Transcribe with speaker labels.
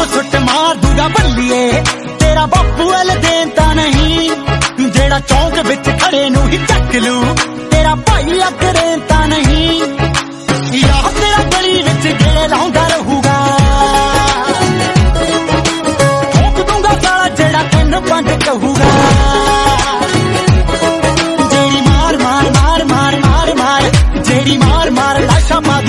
Speaker 1: तो छुट मार दूगा बल्लिए। तेरा बापू अल देता नहीं। जेड़ा चौक बिच खड़े नू ही चक लू। तेरा भाई अग रेता नहीं। या तेरा गली बिच गेड़े रहूगा। ठोक दूँगा साला जेड़ा तेन पंड कहूगा। जेड़ी मार मार मार मार मार मार, जेड़ी मार मार लाशा पा